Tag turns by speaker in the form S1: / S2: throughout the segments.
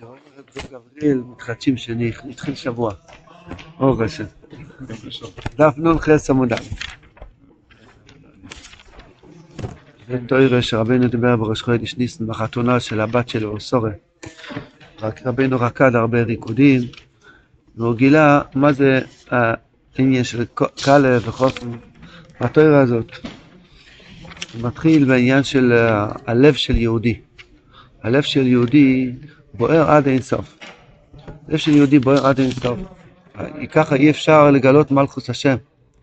S1: גבריאל מתחדשים שני, התחיל שבוע. ברוך השם. דף נ"ח עמוד. זה תוירה שרבנו דיבר בראש חודש ניסן בחתונה של הבת שלו, סורה. רק רבנו רקד הרבה ריקודים, והוא גילה מה זה העניין של כלב וחופן בתוירה הזאת. מתחיל בעניין של הלב של יהודי. הלב של יהודי בוער עד אין סוף. לב של יהודי בוער עד אין סוף. ככה אי אפשר לגלות מלכוס השם.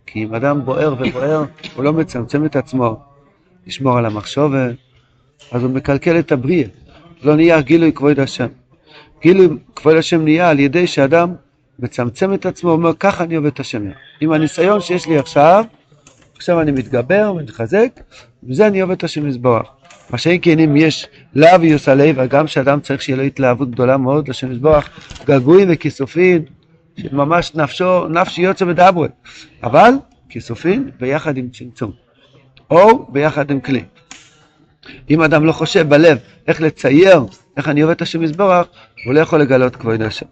S1: כי אם אדם בוער ובוער, הוא לא מצמצם את עצמו לשמור על המחשובת, אז הוא מקלקל את הבריאה. לא נהיה גילוי כבוד השם. גילוי כבוד השם נהיה על ידי שאדם מצמצם את עצמו, אומר ככה אני עובד את השם. עם הניסיון שיש לי עכשיו, עכשיו אני מתגבר, מתחזק, וזה אני עובד את השם מזבוח. מה שאין כן אם יש לאו יוס הלב, וגם שאדם צריך שיהיה לו התלהבות גדולה מאוד לשם מזבוח, געגועים וכיסופים, שממש נפשו, נפשי יוצא מדברי, אבל כיסופים ביחד עם צמצום, או ביחד עם כלי. אם אדם לא חושב בלב איך לצייר, איך אני עובד את השם מזבוח, הוא לא יכול לגלות כבוד השם.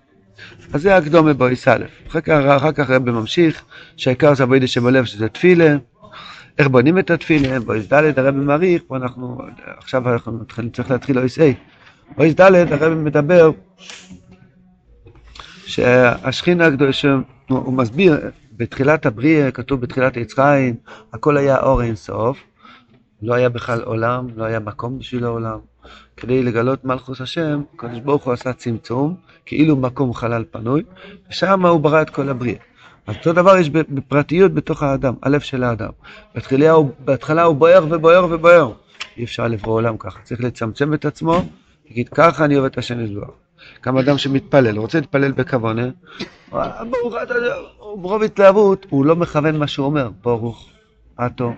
S1: אז זה הקדומה בויס א', אחר כך, אחר רבי ממשיך, שהעיקר זה עבודה שבלב שזה תפילה, איך בונים את התפילה, בויס ד' הרבי מעריך, פה אנחנו, עכשיו אנחנו מתחילים, צריך להתחיל אויס A. בויס ד' הרבי מדבר שהשכינה הקדושה, הוא מסביר, בתחילת הבריאה, כתוב בתחילת עץ חיים, הכל היה אור אין סוף, לא היה בכלל עולם, לא היה מקום בשביל העולם. כדי לגלות מלכוס השם, הקדוש ברוך הוא עשה צמצום, כאילו מקום חלל פנוי, ושם הוא ברא את כל הבריאה. אותו דבר יש בפרטיות בתוך האדם, הלב של האדם. בהתחלה הוא, בהתחלה הוא בוער ובוער ובוער. אי אפשר לברוא עולם ככה, צריך לצמצם את עצמו, להגיד ככה אני עובד את השם יזבח. כמה אדם שמתפלל, רוצה להתפלל בכוונה, ברוך אתה, ברוב התלהבות, הוא לא מכוון מה שהוא אומר, ברוך, עטו,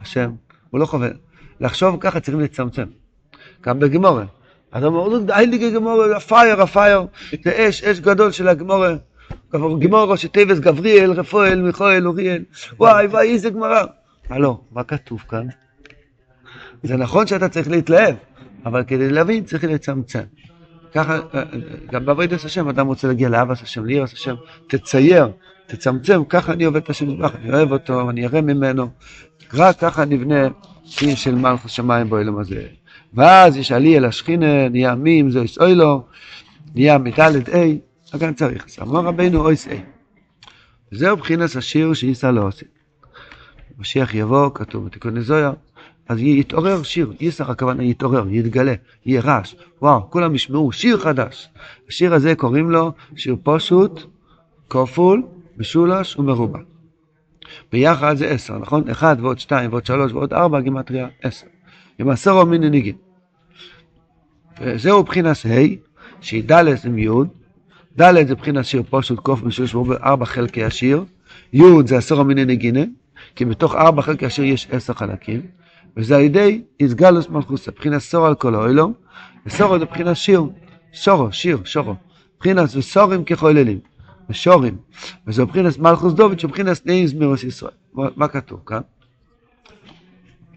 S1: השם, הוא לא כוון. לחשוב ככה צריכים לצמצם. גם בגמורה. אז אומר, הייליגה גמורה, הפייר, הפייר, זה אש, אש גדול של הגמורה. גמורה ראשי טייבס, גבריאל, רפואל, מיכואל, אוריאל, וואי וואי, איזה גמרא. הלו, מה כתוב כאן? זה נכון שאתה צריך להתלהב, אבל כדי להבין צריך לצמצם. ככה, גם בעבודת השם, אדם רוצה להגיע לאבס השם, לירס השם, תצייר, תצמצם, ככה אני עובד את השם מזבח, אני אוהב אותו, אני אראה ממנו, רק ככה נבנה עיר של מלכוס שמיים באילום הזה. ואז יש עלי אל השכינה, נהיה מים, זה יש אוי לו, נהיה מדלת אי, אגן צריך. אז אמר רבינו אויס אי. זהו בחינס השיר לא עושה. משיח יבוא, כתוב בתיקון נזויה, אז יתעורר שיר, ייסח הכוונה יתעורר, יתגלה, יהיה רעש, וואו, כולם ישמעו שיר חדש. השיר הזה קוראים לו שיר פשוט, כפול, משולש ומרובע. ביחד זה עשר, נכון? אחד ועוד שתיים ועוד שלוש ועוד ארבע, גימטריה עשר. עם עשרו מיני ניגין. זהו בחינס ה', שהיא ד' עם י', ד' זה בחינס שיר פשוט קוף משולש ומרובע, ארבע חלקי השיר, י' זה עשרו מיני ניגינה, כי בתוך ארבע חלקי השיר יש עשר חלקים. וזה על ידי איסגלוס מלכוסה, מבחינת סור על כל האוילום, וסורו זה מבחינת שיר, שורו, שיר, שורו, מבחינת וסורים כחוללים, ושורים, וזה מבחינת מלכוס דוד, שמבחינת נעים זמירוס ישראל. מה כתוב כאן?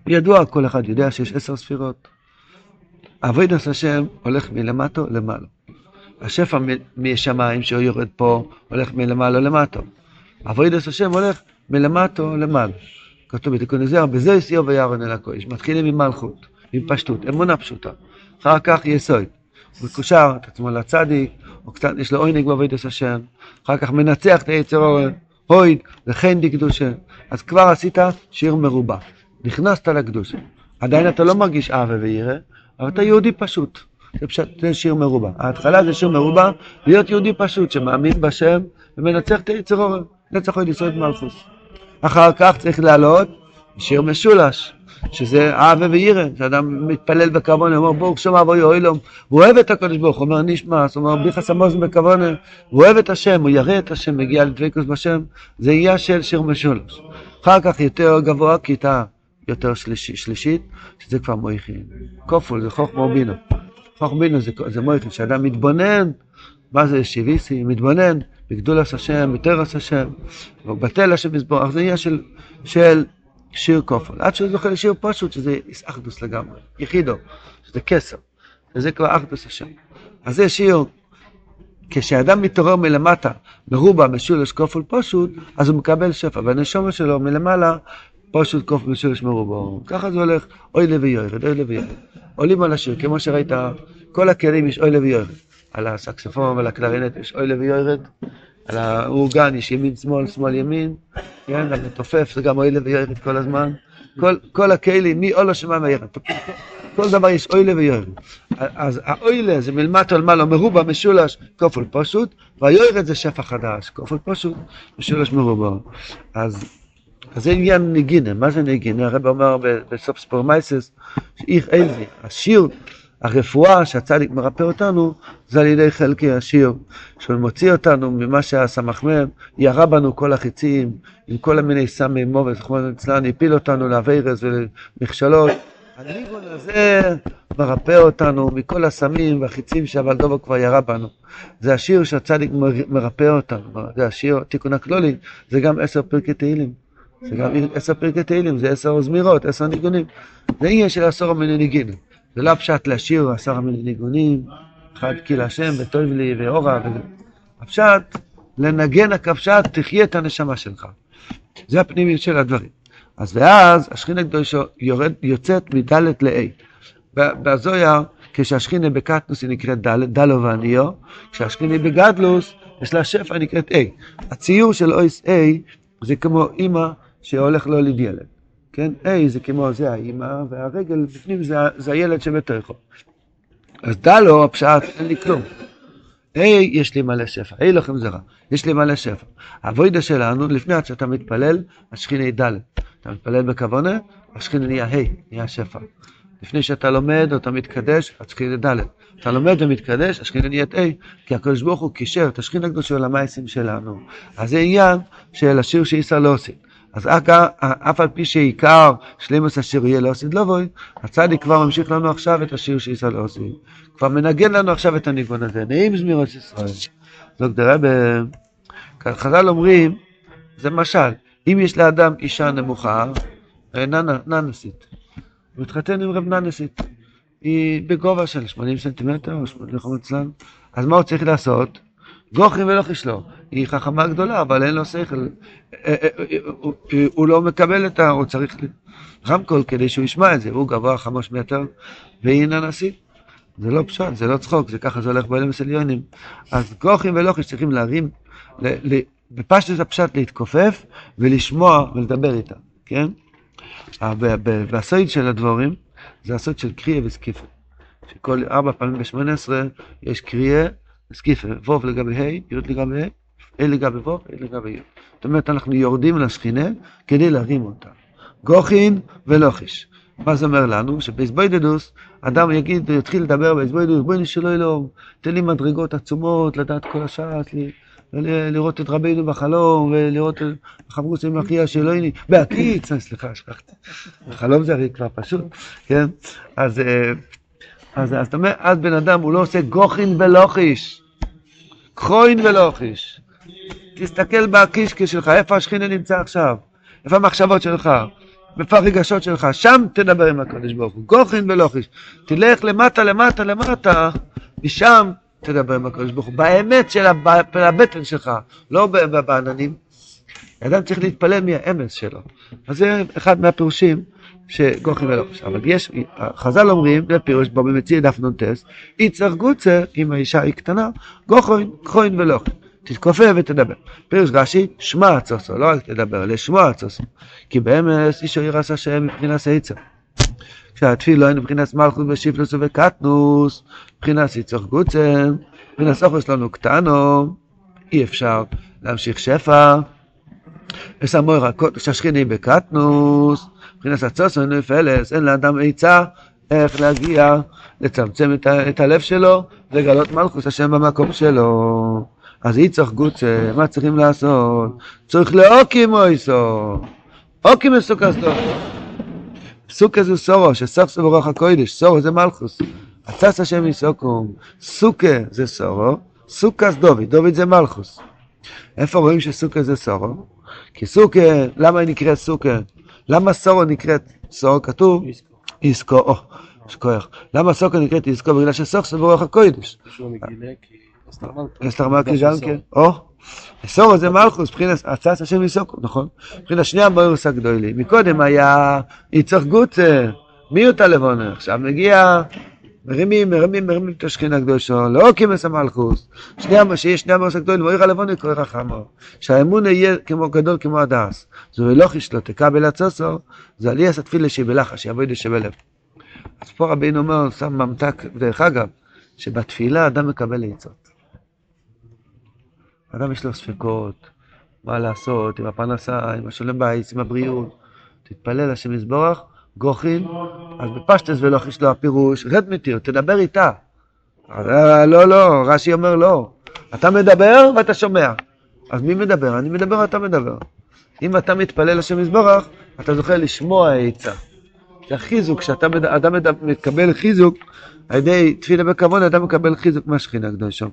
S1: ידוע, כל אחד יודע שיש עשר ספירות. אבוידוס השם הולך מלמטו למעלה. השפע משמיים שהוא יורד פה, הולך מלמעלה למטו. אבוידוס השם הולך מלמטו למעלה. כתוב בתיקון הזרע, בזה יסיעו וירון אל הכויש. מתחילים עם מלכות, עם פשטות, אמונה פשוטה. אחר כך יסוד. הוא מקושר את עצמו לצדיק, או קצת יש לו עונג בעבודת השם. אחר כך מנצח את היצר אורן, הויד, וכן דקדושה. אז כבר עשית שיר מרובע. נכנסת לקדושה. עדיין אתה לא מרגיש אהבה וירא, אבל אתה יהודי פשוט. זה פשוט זה שיר מרובע. ההתחלה זה שיר מרובע, להיות יהודי פשוט שמאמין בשם ומנצח את היצר אורן. נצח עוד יסוד מלכוס. אחר כך צריך לעלות שיר משולש, שזה אהבה וירא, שאדם מתפלל בכוונה, אומר ברוך שם אבוי אוילום, הוא אוהב את הקדוש ברוך הוא אומר הוא אומר ביחס עמוז בכוונה, הוא אוהב את השם, הוא ירא את השם, מגיע לדבקוס בשם, זה עניין של שיר משולש. אחר כך יותר גבוה, כיתה יותר שלישית, שזה כבר מויכין. כופול זה חוכמה בינו. חוכמה בינו זה, זה מויכין, שאדם מתבונן, מה זה שיביסי, מתבונן, בגדולת השם, בתרס השם, ובטל השם יסבור, זה עניין של, של שיר כופל. עד שהוא זוכה לשיר פשוט, שזה אחדוס לגמרי, יחידו, שזה כסר, וזה כבר אחדוס השם. אז זה שיר, כשאדם מתעורר מלמטה, מרובע, משולש, כפול פשוט, אז הוא מקבל שפע, והנשמה שלו מלמעלה, פשוט כפול משולש מרובע. ככה זה הולך, אוי לוי יורד, אוי לוי יורד. עולים על השיר, כמו שראית, כל הכלים יש אוי לוי יורד. על הסקספון ועל הקלרינט יש אוי לוי יורד. על האורגן יש ימין שמאל, שמאל ימין, כן, על מתופף זה גם אוילה ויורד כל הזמן. כל, כל הכלים, מי אולו שמע וירד. כל דבר יש אוילה ויורד. אז האוילה זה מלמטו על מעלה מרובע משולש כפול פשוט, והיורד זה שפע חדש, כפול פשוט, משולש מרובע. אז, אז זה עניין נגינה, מה זה נגינה? הרב אומר בסוף ספורמייסס, שאיך איזה, השיר הרפואה שהצדיק מרפא אותנו זה על ידי חלקי השיר, שהוא מוציא אותנו ממה שהסמ"ם ירה בנו כל החיצים, עם כל המיני סמי מובס, כמו אצלנו, הפיל אותנו לאווירס ולמכשלות. הניגון הזה מרפא אותנו מכל הסמים והחיצים שהוולדובה כבר ירה בנו. זה השיר שהצדיק מרפא אותנו, זה השיר, תיקון הכלולי, זה גם עשר פרקי תהילים. זה גם עשר פרקי תהילים, זה עשר זמירות, עשר ניגונים. זה עניין של עשור המיני ניגינים. זה לא הפשט לשיר עשרה מיני ניגונים, אחד קיל השם וטוב לי ואורה. הפשט, לנגן הכפשט, תחיה את הנשמה שלך. זה הפנימיות של הדברים. אז ואז השכינה הקדושה יוצאת מדלת ל-A. בזויה, כשהשכינה בקטנוס היא נקראת דלת, דלו ועניו, כשהשכינה בגדלוס יש לה שפע נקראת A. הציור של אויס A זה כמו אימא שהולך להוליד ילד. כן? A זה כמו זה האימא, והרגל בפנים זה, זה הילד שבתוכו. אז דע לו, הפשט, אין לי כלום. A, יש לי מלא שפע, A לכם זרע, יש לי מלא שפע. הווידה שלנו, לפני עד שאתה מתפלל, השכינה היא ד'. אתה מתפלל בכוונה, השכינה נהיה ה', נהיה שפע. לפני שאתה לומד או אתה מתקדש, השכינה ד'. אתה לומד ומתקדש, השכינה נהיית A, כי הקדוש ברוך הוא קישר את השכינה הקדושה למעשים שלנו. אז זה עניין של השיר שאיסר לא עושים. אז אף על פי שעיקר שלימוס השיר יהיה לא עשית לבוי, הצדיק כבר ממשיך לנו עכשיו את השיר שישראל לא עשית. כבר מנגן לנו עכשיו את הניגון הזה, נעים זמירות ישראל. זאת אומרת, חז"ל אומרים, זה משל, אם יש לאדם אישה נמוכה, ננסית, הוא מתחתן עם רב ננסית, היא בגובה של 80 סנטימטר או 80 אצלנו, אז מה הוא צריך לעשות? גוכרים ולא חישלו. היא חכמה גדולה, אבל אין לו שכל. אה, אה, אה, הוא לא מקבל את ה... הוא צריך רמקול כדי שהוא ישמע את זה. הוא גבוה חמש מטר, והיא ננסית. זה לא פשוט, זה לא צחוק, זה ככה זה הולך באלם הסליונים. אז גוחים ולוחיש צריכים להרים, בפשטוס הפשט להתכופף ולשמוע ולדבר איתם, כן? והסויד של הדבורים זה הסויד של קריאה וסקיפה. שכל ארבע פעמים בשמונה עשרה יש קריאה סקיפה, ווב לגבי ה', י' לגבי ה', ה' לגבי ווב, ה' לגבי י'. זאת אומרת, אנחנו יורדים לשכינה כדי להרים אותה. גוכין ולוחיש. מה זה אומר לנו? שבאזבוידדוס, אדם יגיד, יתחיל לדבר באזבוידדוס, בואי נשאלו אלוהים, תן לי מדרגות עצומות, לדעת כל השעת, לראות את רבינו בחלום, ולראות את חברוס עם אחיה הנה, בהקיץ, סליחה, שכחתי. בחלום זה הרי כבר פשוט, כן? אז אה, אז זאת אומרת, אז בן אדם הוא לא עושה גוכין ולוחיש, כחוין ולוחיש. תסתכל בקישקע שלך, איפה השכינה נמצא עכשיו? איפה המחשבות שלך? איפה הרגשות שלך? שם תדבר עם הקדוש ברוך הוא. גוכין ולוחיש. תלך למטה, למטה, למטה, משם תדבר עם הקדוש ברוך הוא. באמת של הבטן שלך, לא בעננים. אדם צריך להתפלל מהאמץ שלו. אז זה אחד מהפירושים. שגוכי ולוחש. אבל יש, חז"ל אומרים, זה פירוש בו במציע דף נ"ט, יצר גוצר, אם האישה היא קטנה, גוכוין, כהן ולוחן. תתכופף ותדבר. פירוש רש"י, שמע עצוסו, לא רק תדבר, אלא שמוע עצוסו. כי באמס אישו ירס השם מבחינת היצר. כשהתפילה אין מבחינת מלכות ושיפלוס וקטנוס, מבחינת יצר גוצר, מבחינת סופוס לנו קטנו, אי אפשר להמשיך שפע. וסמוי רכות, שהשכיני בקטנוס, מבחינת הצוסו נפלס, אין לאדם עצה איך להגיע, לצמצם את, ה, את הלב שלו, לגלות מלכוס השם במקום שלו. אז אי צריך גוצה, מה צריכים לעשות? צריך לאוקים מויסו. אוקים מסוכסתו. סוכה זה סורו, שסוף סוף רוח הקוידש, סורו זה מלכוס. עצס השם יסוקום, סוכה זה סורו, סוכס דוד, דוד זה מלכוס. איפה רואים שסוכה זה סורו? כי סוכה, למה היא נקראת סוכה? למה סורו נקראת סורו? כתוב איסקו. או, יש כוח. למה סוקו נקראת יזכו? בגלל זה הקודש.
S2: שהוא מגילה כי... אסתר
S1: מלכי גם כן. או, אסורו זה מלכוס, מבחינת הצעת השם יסוקו, נכון? מבחינת שני המוירוס הגדולים. מקודם היה יצוך גוצה, מיעוט הלבונה. עכשיו מגיע, מרימים, מרימים, מרימים את השכינה הקדושו, לא כמס המלכוס. שיש שני המוירוס הגדולים, מויר הלבונה קורא רחמו. שהאמון יהיה כמו גדול כמו הדס. זו אלוכי שלו, תקבל הצוסו, זה עליאס התפילה שבלחש, שיבוא שבלב. אז פה רבינו אומר, שם ממתק, דרך אגב, שבתפילה אדם מקבל עצות. אדם יש לו ספקות, מה לעשות, עם הפרנסה, עם השלום בית, עם הבריאות. תתפלל השם יזבורך, גוחין, אז בפשטס ולא יש לו הפירוש, רד מתיר, תדבר איתה. אה, לא, לא, רש"י אומר לא. אתה מדבר ואתה שומע. אז מי מדבר? אני מדבר, אתה מדבר. אם אתה מתפלל השם יזבורך, אתה זוכה לשמוע עצה. זה החיזוק, כשאתה. אדם. מקבל חיזוק, על ידי תפילה בכבוד, אדם מקבל חיזוק מהשכינה הקדושה.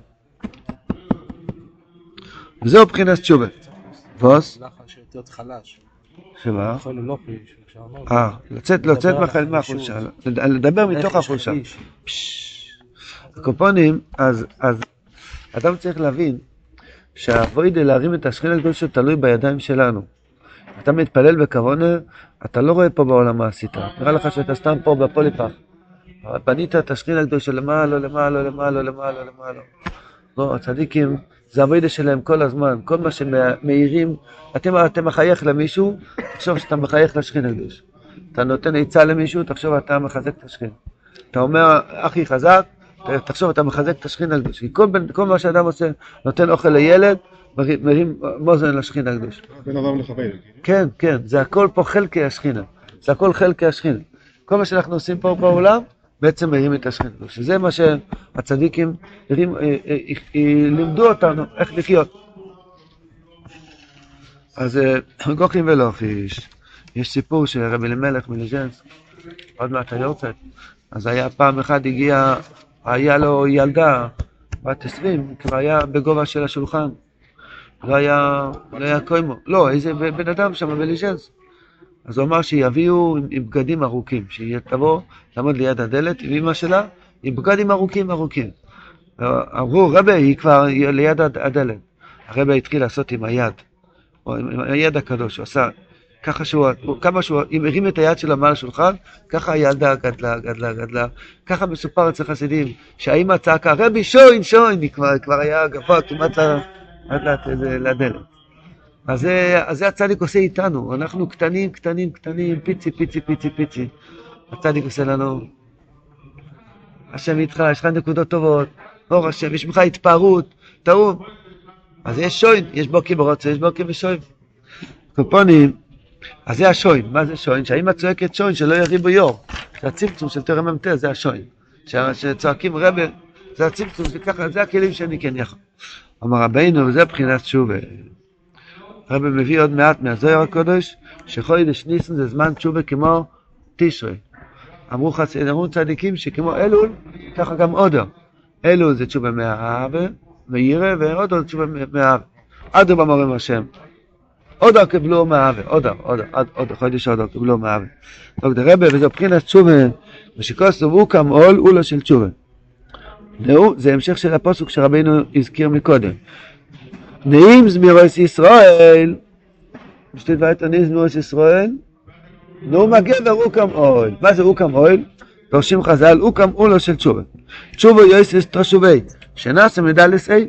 S1: וזהו מבחינת תשובה. ווס? שמה?
S2: ללופי, שאמרת.
S1: אה, לצאת, לצאת
S2: על
S1: מהח-
S2: החלישות.
S1: מהחולשה, לד- לדבר מתוך החולשה. הקופונים, אז, אז אדם צריך להבין שהאבוידה להרים את השכינה הקדושה תלוי בידיים שלנו. אתה מתפלל בכוונה, אתה לא רואה פה בעולם מה עשית. נראה לך שאתה סתם פה בפוליפח. בנית את השכינה הקדושה למעלה, למעלה, למעלה, למעלה, למעלה. לא, הצדיקים, זה אבוידה שלהם כל הזמן. כל מה שמאירים, אתם, אתם מחייך למישהו, תחשוב שאתה מחייך לשכינה הקדושה. אתה נותן עצה למישהו, תחשוב אתה מחזק את השכינה. אתה אומר, אחי חזק, תחשוב אתה מחזק את השכינה הקדושה. כי כל, כל מה שאדם עושה, נותן אוכל לילד, מרים, מאזן.
S3: בין אדם לחבר.
S1: כן, כן, זה הכל פה חלקי השכינה. זה הכל חלקי השכינה. כל מה שאנחנו עושים פה בעולם, בעצם מרים את השכינה. שזה מה שהצדיקים הרים, אה, אה, אה, לימדו אותנו איך לחיות. אז גוחים ולוחיש, יש סיפור של רבי אלימלך מליז'נסק, עוד מעט היורצת. אז היה פעם אחת הגיע, היה לו ילדה בת 20, כבר היה בגובה של השולחן. לא היה, לא היה קוימו, לא, איזה בן אדם שם בליז'נס. אז הוא אמר שיביאו עם, עם בגדים ארוכים, שהיא תבוא, לעמוד ליד הדלת עם אמא שלה, עם בגדים ארוכים ארוכים. אמרו, רבי, היא כבר ליד הד- הדלת. הרבי התחיל לעשות עם היד, או עם, עם היד הקדוש, הוא עשה ככה שהוא, הוא- כמה שהוא, אם הרים את היד שלו מעל השולחן, ככה הילדה גדלה, גדלה, גדלה. ככה מסופר אצל חסידים, שהאימא צעקה, רבי שוין, שוין, היא כבר, כבר היה גבוה כמעט לדלת. אז זה, זה הצדיק עושה איתנו, אנחנו קטנים, קטנים, קטנים, פיצי, פיצי, פיצי, פיצי. הצדיק עושה לנו, השם איתך, יש לך נקודות טובות, אור השם, יש בך התפארות, טעות. אז יש שוין, יש בוקי ברוצה, יש בוקי ושוין. קופונים, אז זה השוין, מה זה שוין? שהאמא צועקת שוין, שלא יריבו יור. זה הצמצום של תרם מ"ט, זה השוין. שצועקים רבי, זה הצמצום, זה ככה, זה הכלים שאני כן יכול. אמר רבינו, וזה בחינת תשובה. הרבי מביא עוד מעט מהזוהר הקודש, שחודש ניסן זה זמן תשובה כמו תשרי. אמרו. אמרו צדיקים שכמו אלול, ככה גם אודר. אלול זה תשובה מהאהבה, מאירה, ואודר זה תשובה מהאהבה. אדר במורים השם. אודר קיבלו מהאהבה, אודר, אודר, עד- אודר, חודש אודר קיבלו מהאהבה. דוקטור רבי, וזו בחינת תשובה, ושכוסו אוקם עול, אולו של תשובה. זה המשך של הפוסק שרבינו הזכיר מקודם. נעים זמירוס ישראל, שתי דברת נעים זמירוס ישראל, נו מגבר אוקם אוהל. מה זה אוקם אוהל? דורשים חז"ל, אוקם אולו של תשובה. תשובה יויסס תשובי, שנעשה מדלס אי.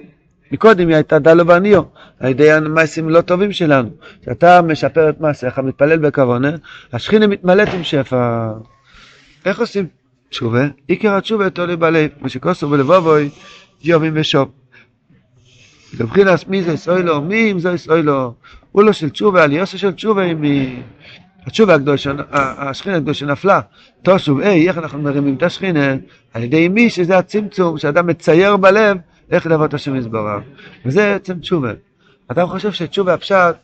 S1: מקודם היא הייתה דלו ועניו, על ידי המעשים לא טובים שלנו. כשאתה משפר את מעשיך, מתפלל בכוונה, השכינה מתמלאת עם שפע. איך עושים תשובה? עיקר התשובה תולי בלב, מה שכוסו בלבובוי, יובים ושוב. לבחינס מי זה ישראלו, מי אם זה ישראלו, הוא לא של תשובה, עליוסה של תשובה מ... התשובה הקדושה, השכינה הקדושה נפלה. תושוב, היי, איך אנחנו מרימים את השכינה? על ידי מי שזה הצמצום, שאדם מצייר בלב איך לעבוד השם יזברך. וזה עצם תשובה. אדם חושב שתשובה הפשט,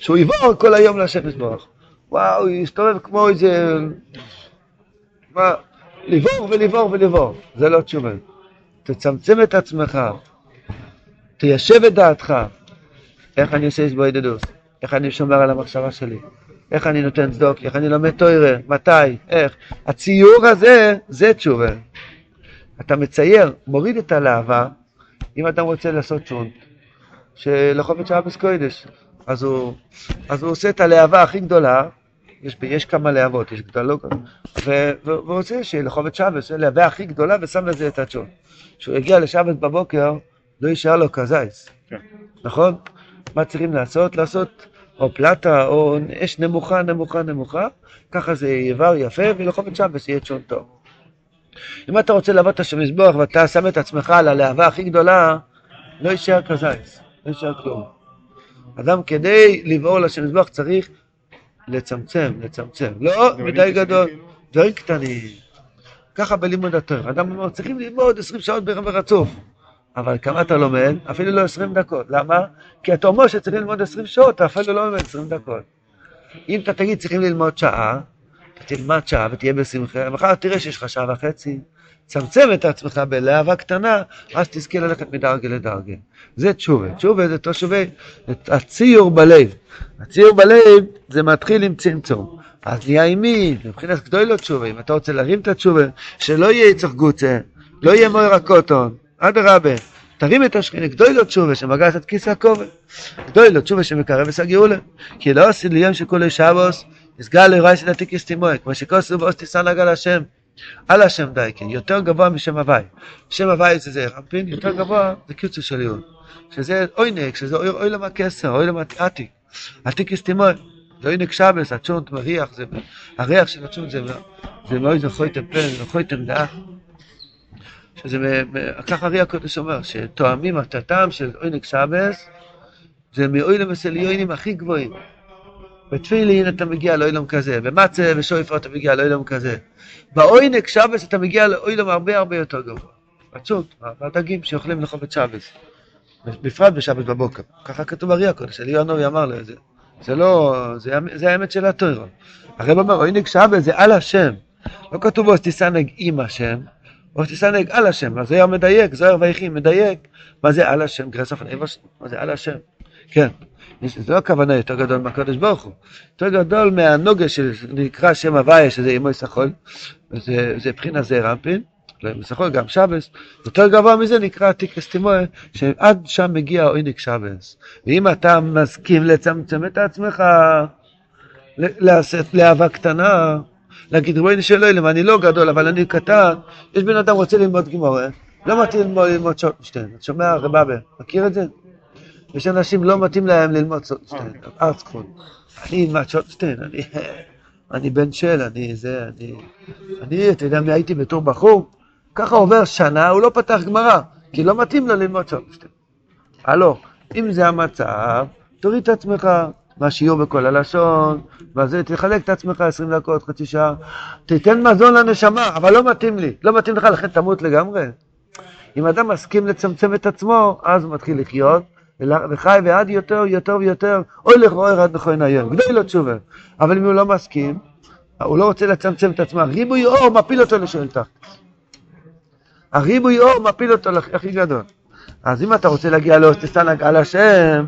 S1: שהוא יבור כל היום להשם יזברך. וואו, הוא יסתובב כמו איזה... מה? לבור ולבור ולבור. זה לא תשובה. תצמצם את עצמך, תיישב את דעתך. איך אני עושה הסבוידדוס? איך אני שומר על המחשבה שלי? איך אני נותן צדוק, איך אני לומד תוירה, מתי, איך. הציור הזה, זה תשובה. אתה מצייר, מוריד את הלהבה, אם אדם רוצה לעשות שונט, שלחופת שבס קודש, אז הוא, אז הוא עושה את הלהבה הכי גדולה, יש, יש כמה להבות, יש גדולות, והוא רוצה שלחובת שבס, הלהבה הכי גדולה, ושם לזה את הצ'ון. כשהוא יגיע לשבת בבוקר, לא יישאר לו כזייס,
S2: כן.
S1: נכון? מה צריכים לעשות? לעשות או פלטה או אש נמוכה, נמוכה, נמוכה, ככה זה יבר יפה, ולחובת שבס יהיה צ'ון טוב. אם אתה רוצה לעבוד את השם מזבוח ואתה שם את עצמך על הלהבה הכי גדולה, לא יישאר כזייס, לא יישאר כלום. אדם כדי לבעור לשם מזבח צריך לצמצם, לצמצם. לא מדי גדול, דברים קטנים. ככה בלימוד התואר. אדם אומר, צריכים ללמוד 20 שעות ביום ברצוף. אבל כמה אתה לומד? אפילו לא 20 דקות. למה? כי אתה אומר שצריכים ללמוד 20 שעות, אתה אפילו לא לומד 20 דקות. אם אתה תגיד צריכים ללמוד שעה, אתה תלמד שעה ותהיה בשמחה, מחר תראה שיש לך שעה וחצי. צמצם את עצמך בלהבה קטנה, אז תזכה ללכת מדרגה לדרגה. זה תשובה. תשובה זה תושבי, הציור בלב. הציור בלב זה מתחיל עם צמצום. אז נהיה עם מי? מבחינת גדולו תשובה. אם אתה רוצה להרים את התשובה, שלא יהיה יצח גוצה, לא יהיה מויר הקוטון, אדרבה. תרים את השכינה, גדולו תשובה שמגעת את כיסא הכובד. גדולו תשובה שמקרב את הגאולה. כי לא עשי ליום שכולי שבוס, יסגל לרעי של עתיקיס תימוי, כמו שכוסו באוס תיסן על השם. על השם דייקה, יותר גבוה משם הוואי. שם הוואי זה זה רמפין, יותר גבוה זה קיצור של יהוד. שזה עוינק, שזה אוי למה כסר, אוי למה עתיק. עתיק אסתימוי. זה עוינק שבס, הצ'ונט מריח, זה, הריח של הצ'ונט זה, זה מאוד זכויתם פן, זכויתם דעה. שזה, ככה רי הקודש אומר, שתואמים את הטעם של עוינק שבס, זה מאוילם וסליונים הכי גבוהים. בתפילין אתה מגיע לאוילום כזה, במצה ושויפר אתה מגיע לאוילום כזה. בעוינק שבס אתה מגיע לאוילום הרבה הרבה יותר גבוה. פשוט, בדגים שאוכלים לחובת שבס. בפרט בשבת בבוקר. ככה כתוב ברי הקודש, אלי ינובי אמר לו את זה. זה לא, זה, זה האמת של הטרו. הרב אומר, עוינק שבס זה על השם. לא כתוב אוס תיסנג עם השם, אוס תיסנג על השם. אז זוהר מדייק, זוהר ויחי מדייק. מה זה על השם? גרסוף נבוס, מה זה על השם? כן. זה לא הכוונה יותר גדול מהקדוש ברוך הוא, יותר גדול מהנוגה שנקרא שם הוויה, שזה אימו ישחול, זה בחינה זה רמפין, לא ישחול, גם שבס, יותר גבוה מזה נקרא תיק אסתימוי, שעד שם מגיע עוינק שבס. ואם אתה מסכים לצמצם את עצמך, לעשות להבה קטנה, להגיד ריבונו של אלוהים, אני לא גדול, אבל אני קטן, יש בן אדם רוצה ללמוד גימורה, לא מתאים ללמוד שוטנשטיין, אתה שומע רבבה, מכיר את זה? יש אנשים לא מתאים להם ללמוד שוטנשטיין, ארצקון. אני אלמד שוטנשטיין, אני, אני בן של, אני זה, אני, אני, אתה יודע מי הייתי בתור בחור? ככה עובר שנה, הוא לא פתח גמרא, כי לא מתאים לו ללמוד שוטנשטיין. הלו, אם זה המצב, תוריד את עצמך, מהשיעור בכל הלשון, וזה, תחלק את עצמך 20 דקות, חצי שעה, תיתן מזון לנשמה, אבל לא מתאים לי, לא מתאים לך, לכן תמות לגמרי. אם אדם מסכים לצמצם את עצמו, אז הוא מתחיל לחיות, וחי ועד יותר, יותר ויותר, אוי לכרוער עד נכון היום, גדול לו תשובה. אבל אם הוא לא מסכים, הוא לא רוצה לצמצם את עצמו, ריבוי אור מפיל אותו לשאול תחת. הריבוי אור מפיל אותו הכי גדול. אז אם אתה רוצה להגיע לאוסטסנג על השם,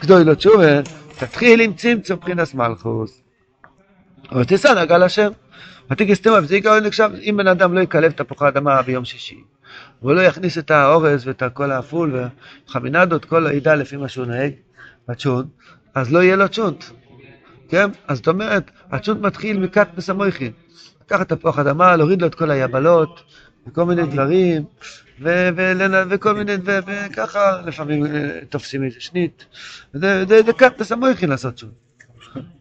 S1: גדול לו תשובה, תתחיל עם צמצום מבחינת מלכוס. אוסטסנג על השם. ותיק אסתמה, וזה יקרה נחשב, אם בן אדם לא יקלב תפוחי אדמה ביום שישי, והוא לא יכניס את האורז ואת כל הפול וחמינדות, כל העידה לפי מה שהוא נוהג, בצ'ון, אז לא יהיה לו צ'ונט. כן? אז זאת אומרת, הצ'ונט מתחיל מכת בסמויכין. לקחת תפוח אדמה, להוריד לו את כל היבלות, וכל מיני דברים, וכל מיני, וככה לפעמים תופסים איזה שנית. זה קטנס המויכין לעשות צ'ונט.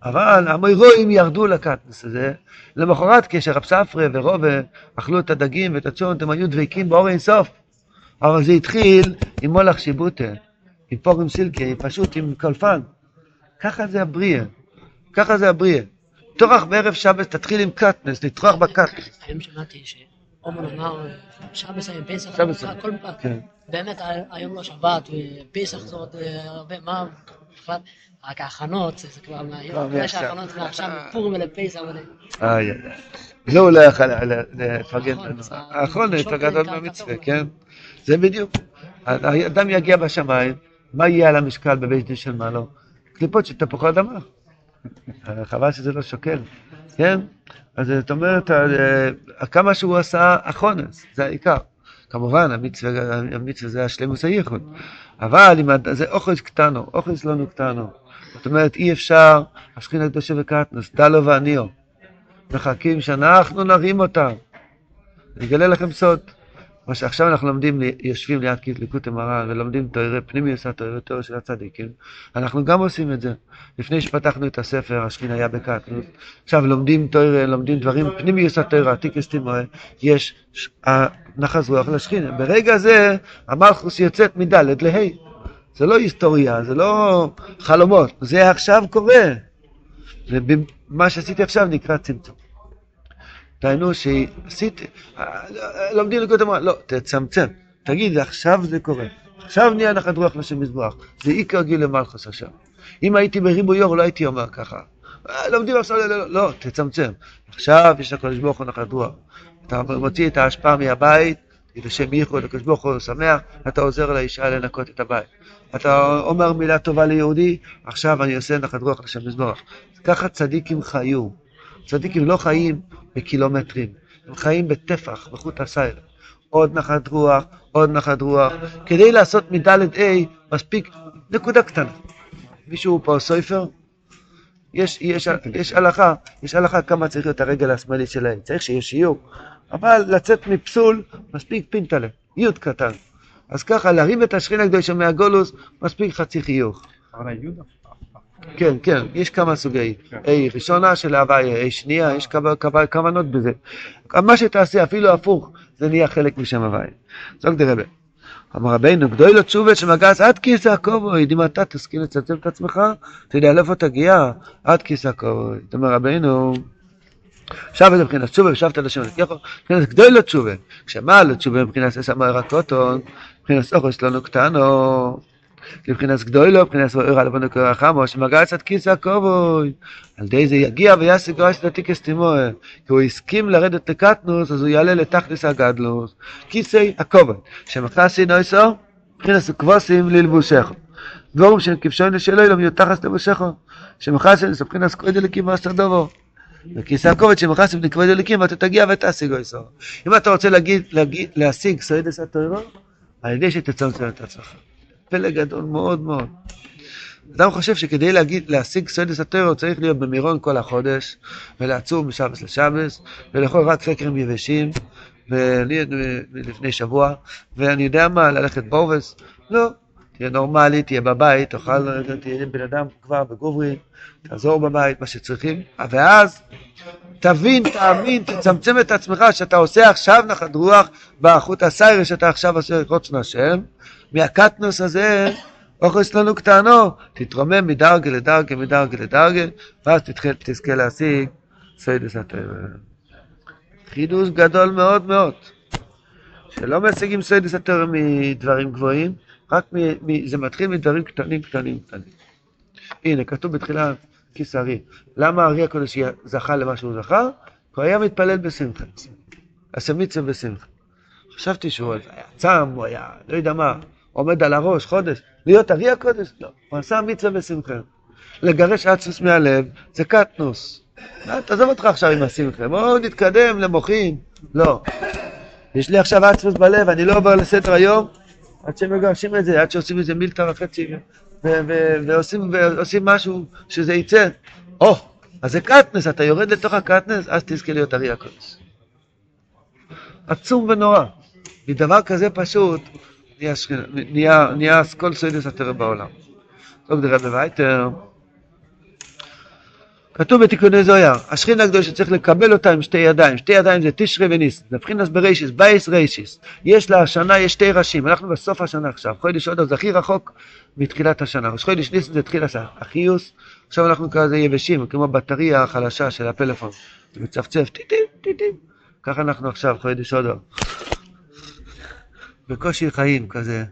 S1: אבל המוירואים ירדו לקטנס הזה, למחרת כשרב ספרי ורובה אכלו את הדגים ואת הצ'ונט, הם היו דבקים באור אינסוף. אבל זה התחיל עם מולך שיבוטה, עם פורם סילקי, פשוט עם קולפן. ככה זה הבריאה, ככה זה הבריאה. טורח בערב שבת, תתחיל עם קטנס, לטרוח בקטנס.
S3: היום שמעתי שעומר אמר, שבס היום פסח, כל
S1: כן.
S3: באמת היום לא שבת, ופסח זה עוד הרבה, מה בכלל, רק ההכנות, זה כבר מהיום, יש ההכנות כבר עכשיו לפורים ולפסח.
S1: איי, איי. לא, הוא לא יכל לפרגן
S3: נכון,
S1: לנו.
S3: זה
S1: האחרון יותר
S3: שוקולד
S1: גדול
S3: ככה
S1: מהמצווה. כן? זה בדיוק. האדם יגיע בשמיים, מה יהיה על המשקל בבית דין של מעלו? קליפות של תפוחי אדמה. חבל שזה לא שוקל, כן? אז זאת אומרת, אה, כמה שהוא עשה החונס, זה העיקר. כמובן, המצווה, המצווה זה השלמוס הייחוד. אבל אם זה אוכלס קטנו, אוכלס לא נוקטנו. זאת אומרת, אי אפשר, השכינה קדושה וקטנוס, דלו ועניו. מחכים שאנחנו נרים אותם. אני אגלה לכם סוד. מה שעכשיו אנחנו לומדים, יושבים ליד ליקוטי מרן ולומדים תוארי פנימיוס התוארי תואר של הצדיקים, אנחנו גם עושים את זה. לפני שפתחנו את הספר, השכין היה בקטנות, עכשיו לומדים תואר, לומדים דברים פנימיוס התואר, עתיקס יש נחז רוח לשכין. ברגע זה המלכוס יוצאת מדלת לה'. זה לא היסטוריה, זה לא חלומות, זה עכשיו קורה. ומה שעשיתי עכשיו נקרא צמצום. דהיינו שעשיתי, לומדים לקרוא את לא, תצמצם, תגיד, עכשיו זה קורה, עכשיו נהיה נחת רוח לשם מזבח, זה עיקר גיל למלכוס עכשיו. אם הייתי בריבוי אור לא הייתי אומר ככה, אה, לומדים עכשיו, לא, לא, לא, לא, תצמצם, עכשיו יש לקדוש ברוך הוא נחת רוח, אתה מוציא את ההשפעה מהבית, לשם ייחוד, הקדוש ברוך הוא שמח, אתה עוזר לאישה לנקות את הבית. אתה אומר מילה טובה ליהודי, עכשיו אני עושה נחת רוח לשם מזבח. ככה צדיקים חיו. צדיקים לא חיים בקילומטרים, הם חיים בטפח, בחוט הסייר. עוד נחת רוח, עוד נחת רוח. כדי לעשות מדלת A מספיק נקודה קטנה. מישהו פה סופר? יש, יש, יש הלכה, יש הלכה כמה צריך להיות הרגל השמאלית שלהם. צריך שיהיה שיעור. אבל לצאת מפסול מספיק פינטלה, יוד קטן. אז ככה, להרים את השכינה הקדושה מהגולוס, מספיק חצי חיוך.
S2: אבל היוד
S1: כן, כן, יש כמה סוגי. כן. A ראשונה של הוויה, A שנייה, יש כוונות בזה. מה שתעשה, אפילו הפוך, זה נהיה חלק משם הוויה. זוג דרבה. אמר רבינו, גדוי לו תשובת שמגס עד כיס הכובד, אם אתה תסכים לצמצם את עצמך, תדע לאיפה תגיע, עד כיס הכובד. אומר רבינו, שבת מבחינת תשובה ושבת לשם נתיחו, מבחינת גדוי לו תשובה. כשמה לו תשובה מבחינת אסמא ירקותון, מבחינת סוכוס לא נוקטנו. לבחינס גדולו, מבחינס אור על אבונו קורא חמו, שמגע את כיס הכובוי. על ידי זה יגיע ויעשה גרש את התיקס תימוה. כי הוא הסכים לרדת לקטנוס, אז הוא יעלה לתכלס הגדלוס. כיסי הכובוי. שמכסי נויסו, מבחינס כבוסים ללבושך. דבורים שהם כבשון לשלו, לא מיותחס לבושכו. שמכסי נויסו, מבחינס כבוד אליקים ועשר דובו. וכיסא הכובד שמכסי ונקבוד אליקים, ואתה תגיע ותשיגו איסו. אם אתה רוצה להגיד, להגיד, להשיג סוידס התוירו, על ידי שתצמצם את עצמך. פלא גדול מאוד מאוד. אדם חושב שכדי להגיד, להשיג סודס הטרו צריך להיות במירון כל החודש, ולעצור משבס לשבס, ולאכול רק חקרים יבשים, לפני שבוע, ואני יודע מה, ללכת בורבס, לא, תהיה נורמלי, תהיה בבית, תאכל, תהיה בן אדם כבר בגוברי, תעזור בבית, מה שצריכים, ואז תבין, תאמין, תצמצם את עצמך שאתה עושה עכשיו נחת רוח באחות הסיירי שאתה עכשיו עושה רוצן השם, מהקטנוס הזה, אוכלס לנו קטנו, תתרומם מדרגה לדרגה, מדרגה לדרגה, ואז תתחיל, תזכה להשיג סודות הטבע. חידוש גדול מאוד מאוד, שלא משיגים סודות הטבע מדברים גבוהים, רק מ, מ, זה מתחיל מדברים קטנים, קטנים, קטנים. הנה, כתוב בתחילה כתבי הארי. למה הארי הקודש זכה למה שהוא זכה? הוא היה מתפלל בשמחה. מצווה בשמחה. חשבתי שהוא היה צם, הוא היה לא יודע מה, עומד על הראש חודש. להיות ארי הקודש? לא. הוא עשה מצווה בשמחה. לגרש עצוס מהלב זה קטנוס. תעזוב אותך עכשיו עם השמחה. בואו נתקדם למוחים. לא. יש לי עכשיו עצמוס בלב, אני לא עובר לסדר היום עד שמגרשים את זה, עד שעושים איזה מילתא וחצי ועושים משהו שזה יצא. או, אז זה קטנס, אתה יורד לתוך הקטנס, אז תזכה להיות ארי הקודש. עצום ונורא. מדבר כזה פשוט נהיה, כל סוידס הטרם בעולם. טוב, נראה בווייטר. כתוב בתיקוני זויר, השכינה הקדושה צריך לקבל אותה עם שתי ידיים, שתי ידיים זה תשרי וניס, זה מבחינת ברישיס, בייס ריישיס, יש לה השנה, יש שתי ראשים, אנחנו בסוף השנה עכשיו, חודש עוד זה הכי רחוק מתחילת השנה, ראש חודש ניס זה תחילת החיוס, עכשיו אנחנו כזה יבשים, כמו בטריה החלשה של הפלאפון, זה מצפצף, טיטים, טיטים, ככה אנחנו עכשיו, חודש עוד בקושי חיים כזה,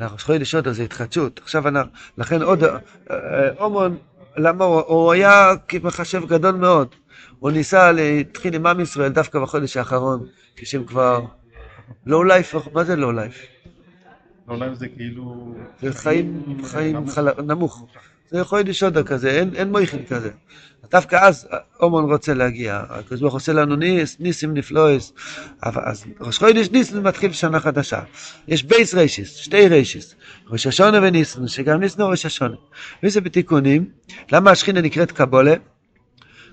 S1: לראש חודש עוד זה התחדשות, עכשיו אנחנו, לכן עוד, אה, אה, הומון למה הוא, הוא היה כמחשב גדול מאוד. הוא ניסה להתחיל עם עם ישראל דווקא בחודש האחרון, כשהם כבר לואו לייף, מה זה לואו לייף?
S2: לואו לייף זה כאילו...
S1: זה חיים, חיים נמוך. זה חודש אודר כזה, אין, אין מויכין כזה. דווקא אז אומון רוצה להגיע, הקדוש ברוך עושה לנו ניס, ניסים נפלויס, אז ראש חודש ניסן מתחיל שנה חדשה. יש בייס ריישיס, שתי ריישיס, ראש השונה וניסן, שגם ניסן הוא ראש השונה. וזה בתיקונים, למה השכינה נקראת קבולה?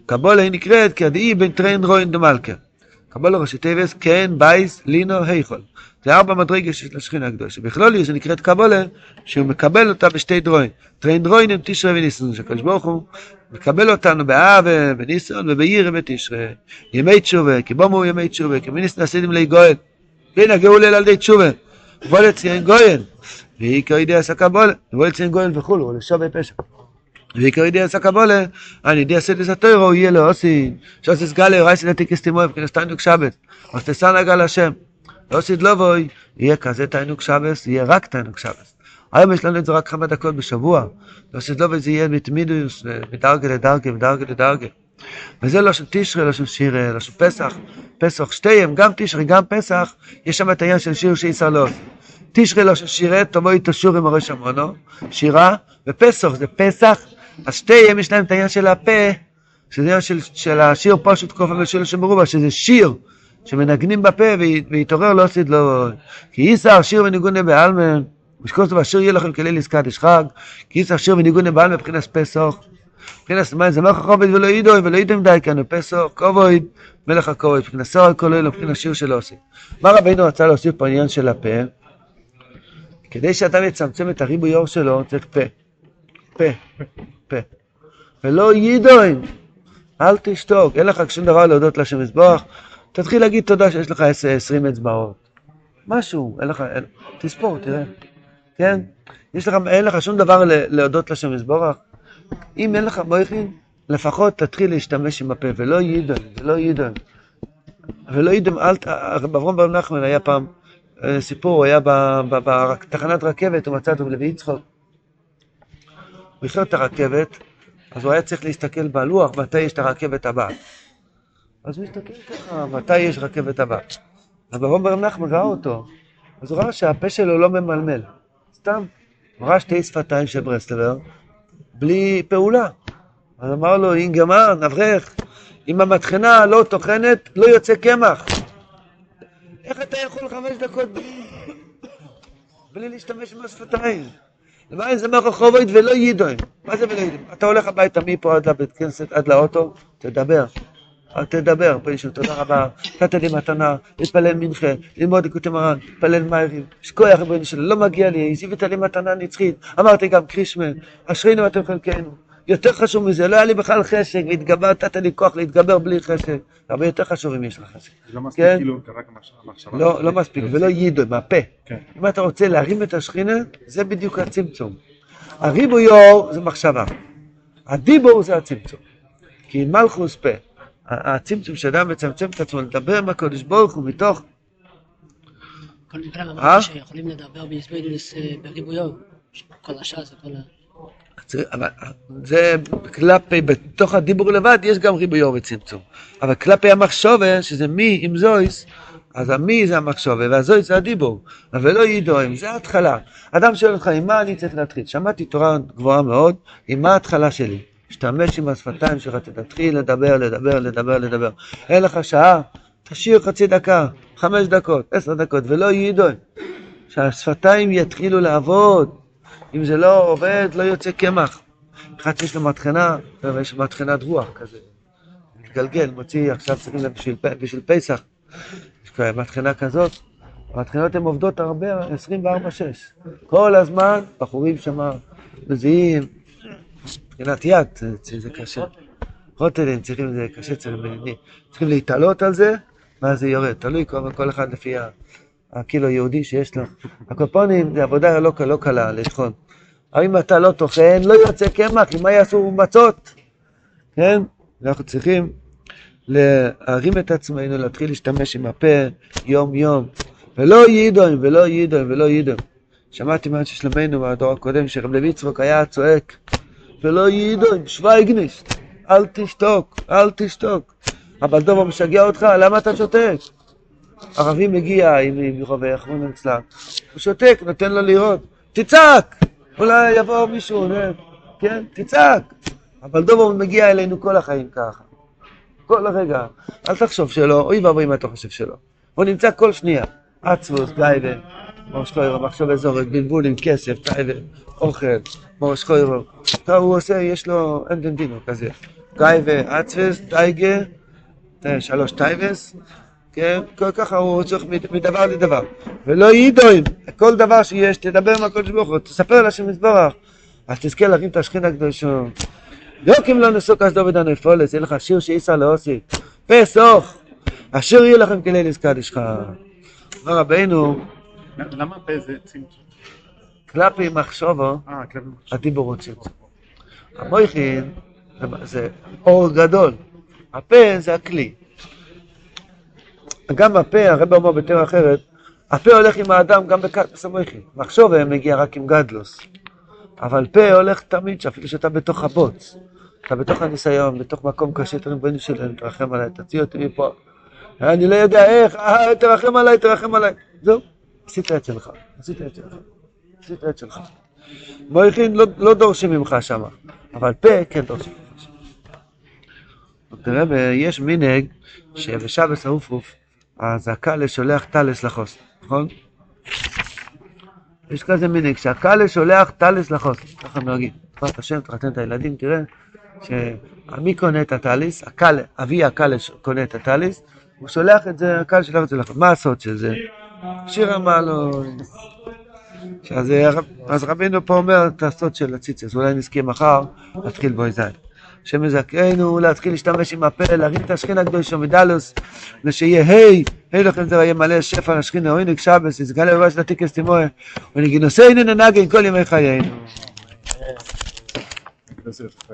S1: קבולה היא נקראת כדאי בין טריין רוין דמלכה. קבולה ראשי טייבס, כן, בייס, לינו, היכול. זה ארבע מדרגה של השכינה הקדושה. בכלול זה נקראת קבולה, שהוא מקבל אותה בשתי דרוין. טריין דרוין הם תשרה וניסן, שהקדוש ברוך הוא מקבל אותנו באב ובניסון ובעיר ובתשרה. ימי תשובה, כי בומו ימי תשובה, כי מיניסן עשיתם לי גואל. והנה הגאולה על ידי תשובה. בוא לציין גויין. ועיקר ידי עשה קבולה, ובוא לציין גויין וכולו, ולשווה פשע. ועיקר ידי עשה קבולה, אני ידי עשה דס התוירו, יהיה לו עושי, שעושה סגלה, רייסי לתיקס תימוי, וכנס תיינוק שבת. אז תסן הגל לא עשית לא יהיה כזה תיינוק שבת, יהיה רק תיינוק שבת. היום יש לנו את זה רק כמה דקות בשבוע. לא עשית לא זה יהיה מתמידוס, מדרגה לדרגה, מדרגה לדרגה. וזה לא של תשרי, לא של שיר, לא של פסח. פסח שתיהם, גם תשרי, גם פסח, יש שם את העניין של שיר שאיסר לא עושה. תשרי לא של שירה, תבואי תשור עם הראש המונו, שירה, ופסח זה פסח, אז שתיהם יש להם את העניין של הפה, שזה עניין של, של השיר פשוט קופר ושל שם מרובה, שזה שיר שמנגנים בפה והתעורר לא עשית לו, כי איסר שיר וניגונה בעלמא, ושכל זאת השיר יהיה לכם כליל עסקת יש חג, כי איסר שיר וניגונה בעלמא מבחינת פסח, מבחינת מה זה מלך החובד ולא ידעו ולא ידעו די כאן בפסח, כובד, מלך הכובד, מבחינת סוהר כל אלו, מבחינת שיר שלא עושה. מה רבינו רצה להוסיף פה עניין של הפה? כדי שאתה מצמצם את הריבוי אור שלו, צריך פה. פה. פה. ולא יידוין. אל תשתוק, אין לך שום דבר להודות להשם מזבוח. תתחיל להגיד תודה שיש לך עשרים אצבעות. משהו, אין לך, אין, תספור, תראה. כן? יש לך, אין לך שום דבר להודות להשם מזבוח. אם אין לך מויכין, לפחות תתחיל להשתמש עם הפה, ולא יידוין, ולא יידוין. ולא יידוין, אל ת... אברהם בר נחמן היה פעם סיפור, הוא היה בתחנת רכבת, הוא מצא אותו לוי יצחוק. הוא הכיר את הרכבת, אז הוא היה צריך להסתכל בלוח מתי יש את הרכבת הבאה. אז הוא הסתכל ככה, מתי יש רכבת הבאה. ברום בר נחמן ראה אותו, אז הוא ראה שהפה שלו לא ממלמל, סתם. הוא ראה שתי שפתיים של ברסלבר, בלי פעולה. אז אמר לו, אינגמן, אברך, אם המטחנה לא טוחנת, לא יוצא קמח. איך אתה יכול חמש דקות בלי, בלי להשתמש בשפתיים? למען זה מרחובית ולא יידוין. מה זה ולא יידוין? אתה הולך הביתה מפה עד לבית כנסת, עד לאוטו, תדבר. אל תדבר, פיישו, תודה רבה, נתת לי מתנה, להתפלל מנחה, ללמוד ליקוטי מרן, להתפלל מיירים, שכוח ריבונו שלו, לא מגיע לי, הזיבית לי מתנה נצחית, אמרתי גם קרישמן, אשרינו אתם חלקנו. יותר חשוב מזה, לא היה לי בכלל חשק, והתגברת, נתת לי כוח להתגבר בלי חשק. הרבה יותר חשוב אם יש לך חשק.
S4: לא מספיק כאילו רק המחשבה.
S1: לא, לא מספיק, ולא יידו, מהפה. אם אתה רוצה להרים את השכינה, זה בדיוק הצמצום. הריבוי אור זה מחשבה. הדיבור זה הצמצום. כי מלכוס פה. הצמצום שאדם מצמצם את עצמו, לדבר עם הקודש ברוך הוא מתוך...
S3: כל מקרה אמרתי שיכולים לדבר ביסבדוס בריבוי אור. כל הש"ס וכל ה...
S1: זה, אבל זה כלפי, בתוך הדיבור לבד יש גם ריבוי אור וצמצום. אבל כלפי המחשובה, שזה מי עם זויס, אז המי זה המחשובה והזויס זה הדיבור. אבל לא ידועים, זה ההתחלה. אדם שואל אותך, עם מה אני צריך להתחיל? שמעתי תורה גבוהה מאוד, עם מה ההתחלה שלי? תשתמש עם השפתיים שלך, תתחיל לדבר, לדבר, לדבר, לדבר. אין לך שעה, תשאיר חצי דקה, חמש דקות, עשר דקות, ולא ידועים. שהשפתיים יתחילו לעבוד. אם זה לא עובד, לא יוצא קמח. אחד שיש לו מטחנה, לו מטחנת רוח כזה. מתגלגל, מוציא, עכשיו צריכים בשביל, בשביל פסח. יש מטחנה כזאת. המטחנות הן עובדות הרבה, 24-6. כל הזמן, בחורים שם מזיעים, מבחינת יד, זה, קשה. רוטלים צריכים, זה קשה, צריכים, להתעלות על זה, ואז זה יורד. תלוי כל, אחד לפי הקילו יהודי שיש לו. הקופונים זה עבודה לא, לא קלה לטחון. אבל אם אתה לא טוחן, לא יוצא קמח, מה יעשו מצות? כן? אנחנו צריכים להרים את עצמנו, להתחיל להשתמש עם הפה יום-יום. ולא יידון, ולא יידון, ולא יידון. שמעתי מה ששלמנו מהדור הקודם, שרב לוי יצחוק היה צועק, ולא יידון, שוויגנישט, אל תשתוק, אל תשתוק. אבל דובר משגע אותך, למה אתה שותק? ערבי מגיע עם איך אומרים אצלם, הוא שותק, נותן לו לראות, תצעק! אולי יבוא מישהו, כן, תצעק. אבל דובו מגיע אלינו כל החיים ככה. כל הרגע. אל תחשוב שלא, אוי ואבוי מה אתה חושב שלא. הוא נמצא כל שנייה. עצמוס, גייבה, מורש חוירו, מחשוב אזורת, בלבולים, כסף, טייבה, אוכל, מורש חוירו. הוא עושה, יש לו אין דינו כזה. גייבה, עצמוס, טייגה, שלוש טייבס, כן? כל ככה הוא צריך מדבר לדבר. ולא יידוים, כל דבר שיש, תדבר עם הקודש ברוך הוא, תספר על השם יתברך. אז תזכה להרים את השכין הקדושו. יוקים לא נסוק אז דוד הנפולס, יהיה לך שיר שאיסר לאוסי. פסוך, אשר יהיה לכם כליל קדישך. אמר רבינו,
S4: למה פה זה צמצום?
S1: כלפי מחשובו,
S4: אה, כלפי מחשב.
S1: הדיבור הוא צמצום. המויכין זה אור גדול. הפה זה הכלי. גם הפה, הרב אומר בתיאור אחרת, הפה הולך עם האדם גם בקטוס המויכין. מחשוב מגיע רק עם גדלוס. אבל פה הולך תמיד, שאפילו שאתה בתוך הבוץ, אתה בתוך הניסיון, בתוך מקום קשה, תראי בנו שלנו, תרחם עליי, תוציא אותי מפה. אני לא יודע איך, אה, תרחם עליי, תרחם עליי. זהו, עשית את שלך, עשית את שלך, עשית את שלך. מויכין לא, לא דורשים ממך שם, אבל פה כן דורשים ממך שם. תראה, יש מנהג שבשבס העופוף, אז הקאלה שולח טלס לחוס, נכון? יש כזה מנהג שהקאלה שולח טלס לחוס, ככה נוהגים. בעזרת השם, תחתן את הילדים, תראה שעמי קונה את הטליס, אבי הקאלה קונה את הטליס, הוא שולח את זה, הקאלה שולח את זה לחוס. מה הסוד של זה? שיר המעלון. אז, אז רבינו פה אומר את הסוד של הציצס, אולי נזכה מחר להתחיל בו זין. שמזכנו להתחיל להשתמש עם הפה, להרים את השכינה הקדושה מדלוס, ושיהיה היי, היי לכם זה יהיה מלא שפע לשכינה, עונג שבס, יסגלה בבא של הטיקס תימוה, ונגינוסי ננגן כל ימי חיינו.